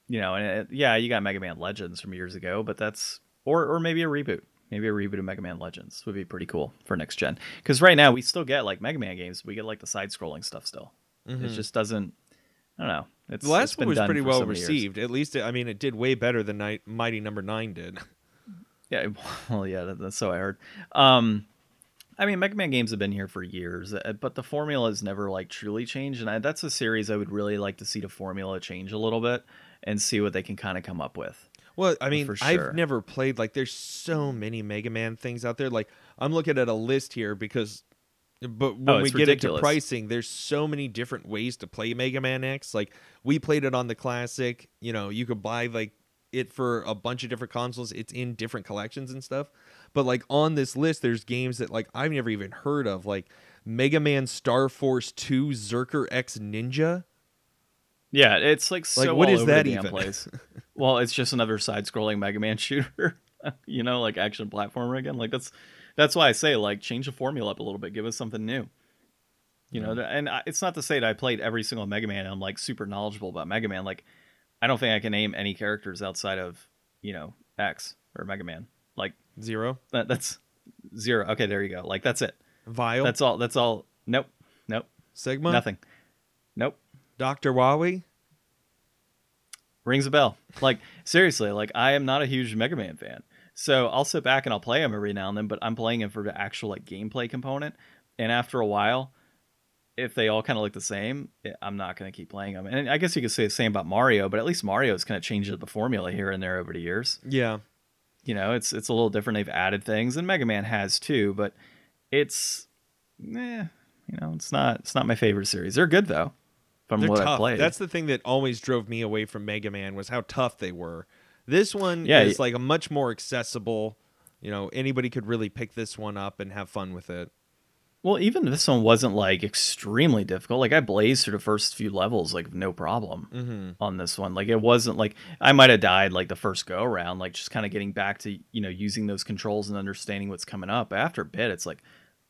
A: you know, and it, yeah, you got Mega Man Legends from years ago, but that's or or maybe a reboot. Maybe a reboot of Mega Man Legends would be pretty cool for next gen. Because right now we still get like Mega Man games. We get like the side scrolling stuff still. It
B: Mhm.
A: just doesn't. I don't know. It's
B: the last one was pretty well
A: many years.
B: received. At least, it, I mean, it did way better than Night, Mighty Number Nine did.
A: Yeah, well, yeah, that, that's so I heard. Um, I mean, Mega Man games have been here for years, uh, but the formula has never like truly changed, and I, that's a series I would really like to see the formula change a little bit and see what they can kind of come up with.
B: Well, I mean,
A: For
B: I've never played like there's so many Mega Man things out there. Like I'm looking at a list here because but when
A: Oh,
B: we get
A: ridiculous.
B: into pricing, there's so many different ways to play Mega Man X. Like we played it on the classic, you know, you could buy like it for a bunch of different consoles. It's in different collections and stuff. But like on this list there's games that like I've never even heard of like Mega Man Star Force 2 Zerker X Ninja.
A: Yeah, it's like so
B: Like, what is that even?
A: place. well, it's just another side-scrolling Mega Man shooter, you know, like action platformer again. Like that's that's why I say like change the formula up a little bit, give us something new. You know, and I- it's not to say that I played every single Mega Man and I'm like super knowledgeable about Mega Man. Like, I don't think I can name any characters outside of you know X or Mega Man. Like
B: Zero.
A: that, that's zero. Okay, there you go. Like that's it.
B: Vile.
A: That's all. That's all. Nope. Nope.
B: Sigma.
A: Nothing. Nope.
B: Dr. Wily.
A: rings a bell. Like seriously, like I am not a huge Mega Man fan, so I'll sit back and I'll play him every now and then. But I'm playing him for the actual like gameplay component, and after a while, if they all kind of look the same, eh, I'm not going to keep playing them. And I guess you could say the same about Mario, but at least Mario's kind of changed up the formula here and there over the years.
B: Yeah.
A: You know, it's it's a little different. They've added things, and Mega Man has too, but it's, eh, you know, it's not it's not my favorite series. They're good though, from
B: They're
A: what I've played.
B: That's the thing that always drove me away from Mega Man was how tough they were. This one
A: Yeah,
B: is
A: y-
B: like a much more accessible. You know, anybody could really pick this one up and have fun with it.
A: Well, even this one wasn't like extremely difficult. Like I blazed through the first few levels like no problem
B: Mm-hmm.
A: on this one. Like it wasn't like I might have died like the first go around, like just kind of getting back to you know using those controls and understanding what's coming up. After a bit, it's like,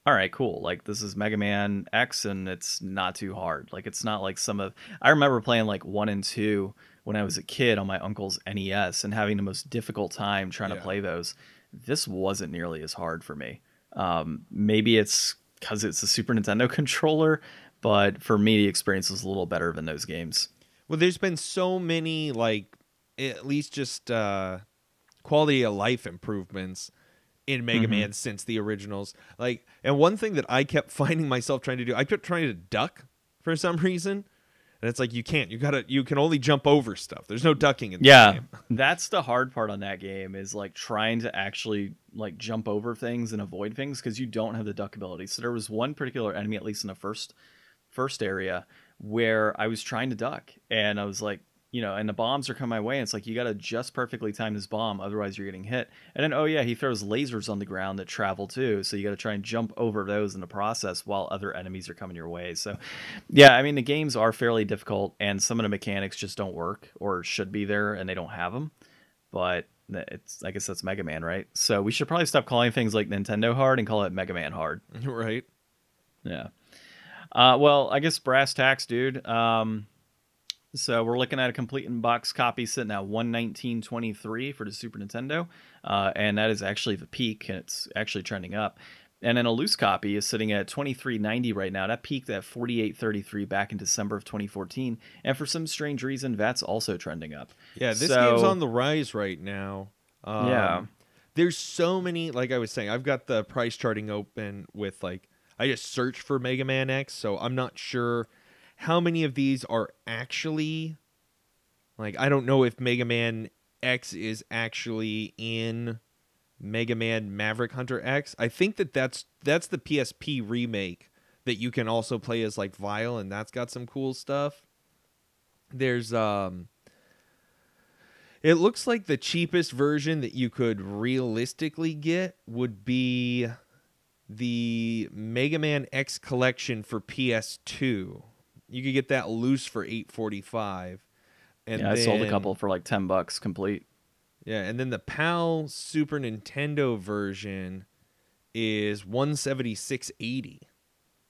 A: all right, cool. Like this is Mega Man X, and it's not too hard. Like it's not like some of I remember playing like one and two when I was a kid on my uncle's NES and having the most difficult time trying to play those. This wasn't nearly as hard for me. Um, maybe it's because it's a Super Nintendo controller, but for me, the experience was a little better than those games.
B: Well, there's been so many like at least just uh quality of life improvements in Mega
A: Mhm.
B: Man since the originals. Like and one thing that I kept finding myself trying to do, I kept trying to duck for some reason. And it's like you can't. You gotta you can only jump over stuff. There's no ducking in
A: Yeah,
B: game.
A: that's the hard part on that game is like trying to actually like jump over things and avoid things because you don't have the duck ability. So there was one particular enemy, at least in the first first area, where I was trying to duck and I was like, you know, and the bombs are coming my way. And it's like you got to just perfectly time this bomb, otherwise you're getting hit. And then oh yeah, he throws lasers on the ground that travel too, so you got to try and jump over those in the process while other enemies are coming your way. So yeah, I mean the games are fairly difficult, and some of the mechanics just don't work or should be there, and they don't have them. But it's I guess that's Mega Man, right? So we should probably stop calling things like Nintendo hard and call it Mega Man hard.
B: right.
A: Yeah. Uh, well, I guess brass tacks, dude. Um, so we're looking at a complete in box copy sitting at one nineteen twenty three for the Super Nintendo, uh, and that is actually the peak, and it's actually trending up. And then a loose copy is sitting at twenty three ninety right now. That peaked at forty eight thirty three back in December of twenty fourteen, and for some strange reason, that's also trending up.
B: Yeah, this
A: So-
B: game's on the rise right now. Um,
A: Yeah.
B: There's so many, like I was saying, I've got the price charting open with like, I just searched for Mega Man X, so I'm not sure how many of these are actually, like, I don't know if Mega Man X is actually in Mega Man Maverick Hunter X. I think that that's that's the PSP remake that you can also play as like Vile, and that's got some cool stuff. There's um it looks like the cheapest version that you could realistically get would be the Mega Man X collection for PS2. You could get that loose for 845. And
A: yeah, I sold a couple for like ten bucks complete.
B: Yeah, and then the PAL Super Nintendo version is 176.80.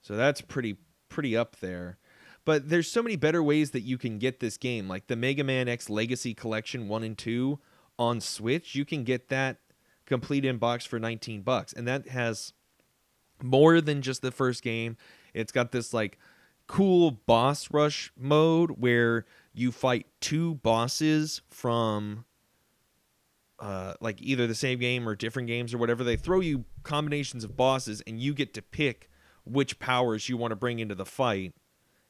B: So that's pretty pretty up there. But there's so many better ways that you can get this game. Like the Mega Man X Legacy Collection 1 and 2 on Switch, you can get that complete in box for 19 bucks. And that has more than just the first game. It's got this like cool boss rush mode where you fight two bosses from uh, like either the same game or different games or whatever. They throw you combinations of bosses, and you get to pick which powers you want to bring into the fight,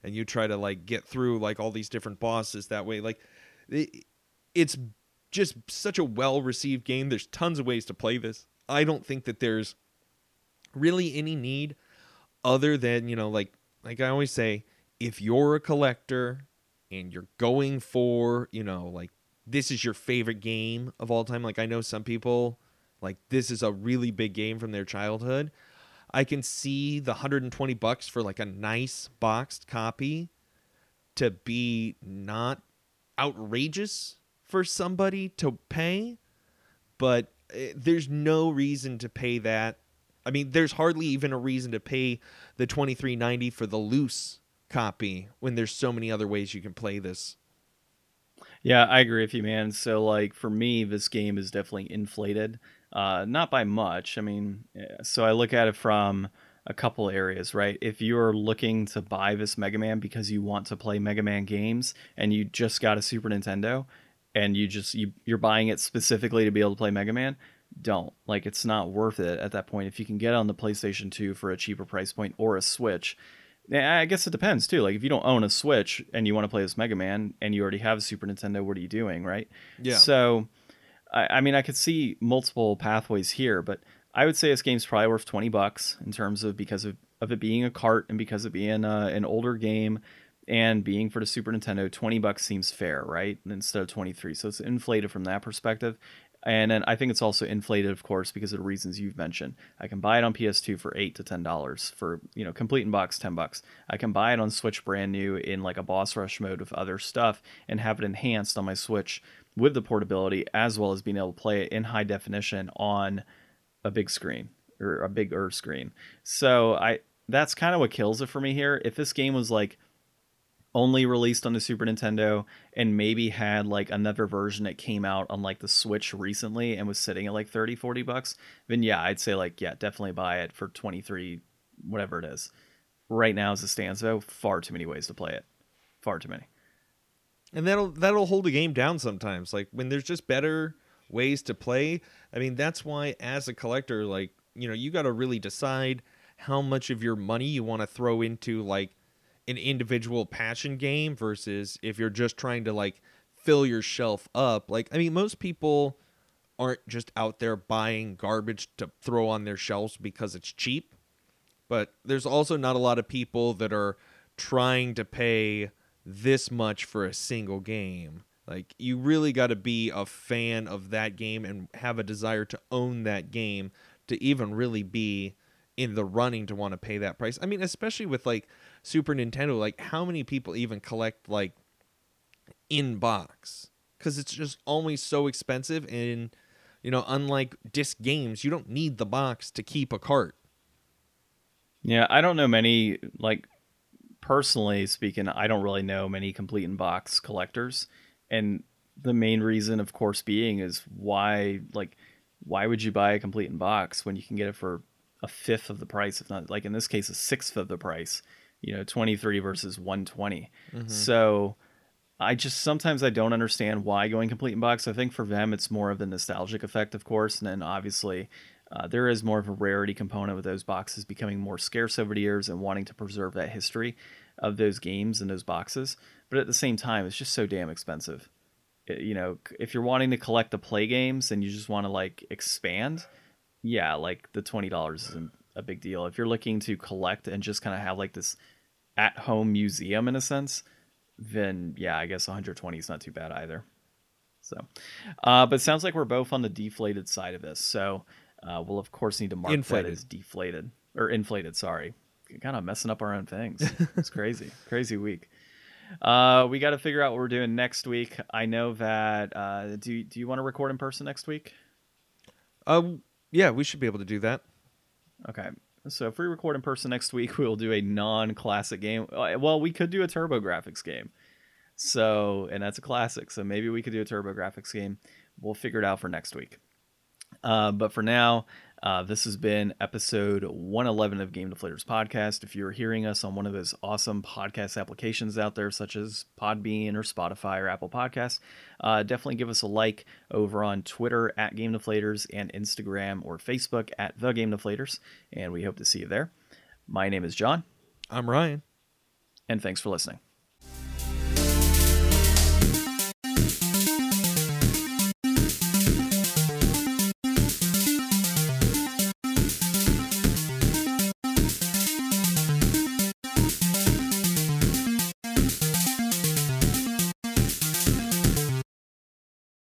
B: and you try to like get through like all these different bosses that way. Like, it, it's just such a well received game. There's tons of ways to play this. I don't think that there's really any need other than you know like like I always say, if you're a collector and you're going for you know like this is your favorite game of all time. Like I know some people like this is a really big game from their childhood. I can see the 120 bucks for like a nice boxed copy. to be not outrageous for somebody to pay, but eh, there's no reason to pay that. I mean, there's hardly even a reason to pay the 23.90 for the loose copy when there's so many other ways you can play this.
A: Yeah, I agree with you, man. So, like, for me, this game is definitely inflated. Uh, not by much. I mean, eh, so I look at it from a couple areas, right? If you're looking to buy this Mega Man because you want to play Mega Man games and you just got a Super Nintendo and you just you, you're buying it specifically to be able to play Mega Man, don't. Like it's not worth it at that point. If you can get on the PlayStation 2 for a cheaper price point or a Switch, I guess it depends too. Like if you don't own a Switch and you want to play this Mega Man and you already have a Super Nintendo, what are you doing, right?
B: Yeah.
A: So, I, I mean, I could see multiple pathways here, but I would say this game's probably worth twenty bucks in terms of because of, of it being a cart and because of being uh, an older game and being for the Super Nintendo. Twenty bucks seems fair, right? Instead of twenty three, so it's inflated from that perspective. And then I think it's also inflated, of course, because of the reasons you've mentioned. I can buy it on PS2 for eight to ten dollars for you know complete in box ten bucks. I can buy it on Switch brand new in like a boss rush mode with other stuff and have it enhanced on my Switch with the portability as well as being able to play it in high definition on a big screen or a bigger screen. So I that's kind of what kills it for me here. If this game was like only released on the Super Nintendo and maybe had like another version that came out on like the Switch recently and was sitting at like 30 40 bucks, then yeah, I'd say like yeah, definitely buy it for 23 whatever it is. Right now as it stands though, far too many ways to play it. Far too many.
B: And that'll that'll hold a game down sometimes. Like when there's just better ways to play. I mean, that's why as a collector like, you know, you got to really decide how much of your money you want to throw into like an individual passion game versus if you're just trying to like fill your shelf up. Like, I mean, most people aren't just out there buying garbage to throw on their shelves because it's cheap. But there's also not a lot of people that are trying to pay this much for a single game. Like, you really got to be a fan of that game and have a desire to own that game to even really be in the running to want to pay that price. I mean, especially with like Super Nintendo, like how many people even collect like in box? Because it's just always so expensive, and you know, unlike disc games, you don't need the box to keep a cart.
A: Yeah, I don't know many like personally speaking, I don't really know many complete in box collectors, and the main reason, of course, being is why like why would you buy a complete in box when you can get it for a fifth of the price, if not like in this case, a sixth of the price. You know, 23 versus 120. Mm-hmm. So I just sometimes I don't understand why going complete in box. I think for them it's more of the nostalgic effect, of course, and then obviously uh, there is more of a rarity component with those boxes becoming more scarce over the years and wanting to preserve that history of those games and those boxes. But at the same time, it's just so damn expensive. It, you know, if you're wanting to collect the play games and you just want to like expand, yeah, like the twenty dollars isn't a big deal. If you're looking to collect and just kind of have like this at home museum in a sense, then yeah, I guess 120 is not too bad either. So, uh, but sounds like we're both on the deflated side of this. So, uh, we'll of course need to mark inflated. that as deflated or inflated. Sorry, kind of messing up our own things. It's crazy, crazy week. Uh, we got to figure out what we're doing next week. I know that. Uh, do Do you want to record in person next week?
B: Um, yeah, we should be able to do that.
A: Okay. So if we record in person next week, we'll do a non-classic game. Uh, well, we could do a TurboGrafx game. So, and that's a classic. So maybe we could do a TurboGrafx game. We'll figure it out for next week. Uh, but for now, uh, this has been episode 111 of Game Deflators podcast. If you're hearing us on one of those awesome podcast applications out there, such as Podbean or Spotify or Apple Podcasts, uh, definitely give us a like over on Twitter at Game Deflators and Instagram or Facebook at The Game Deflators. And we hope to see you there. My name is John.
B: I'm Ryan.
A: And thanks for listening.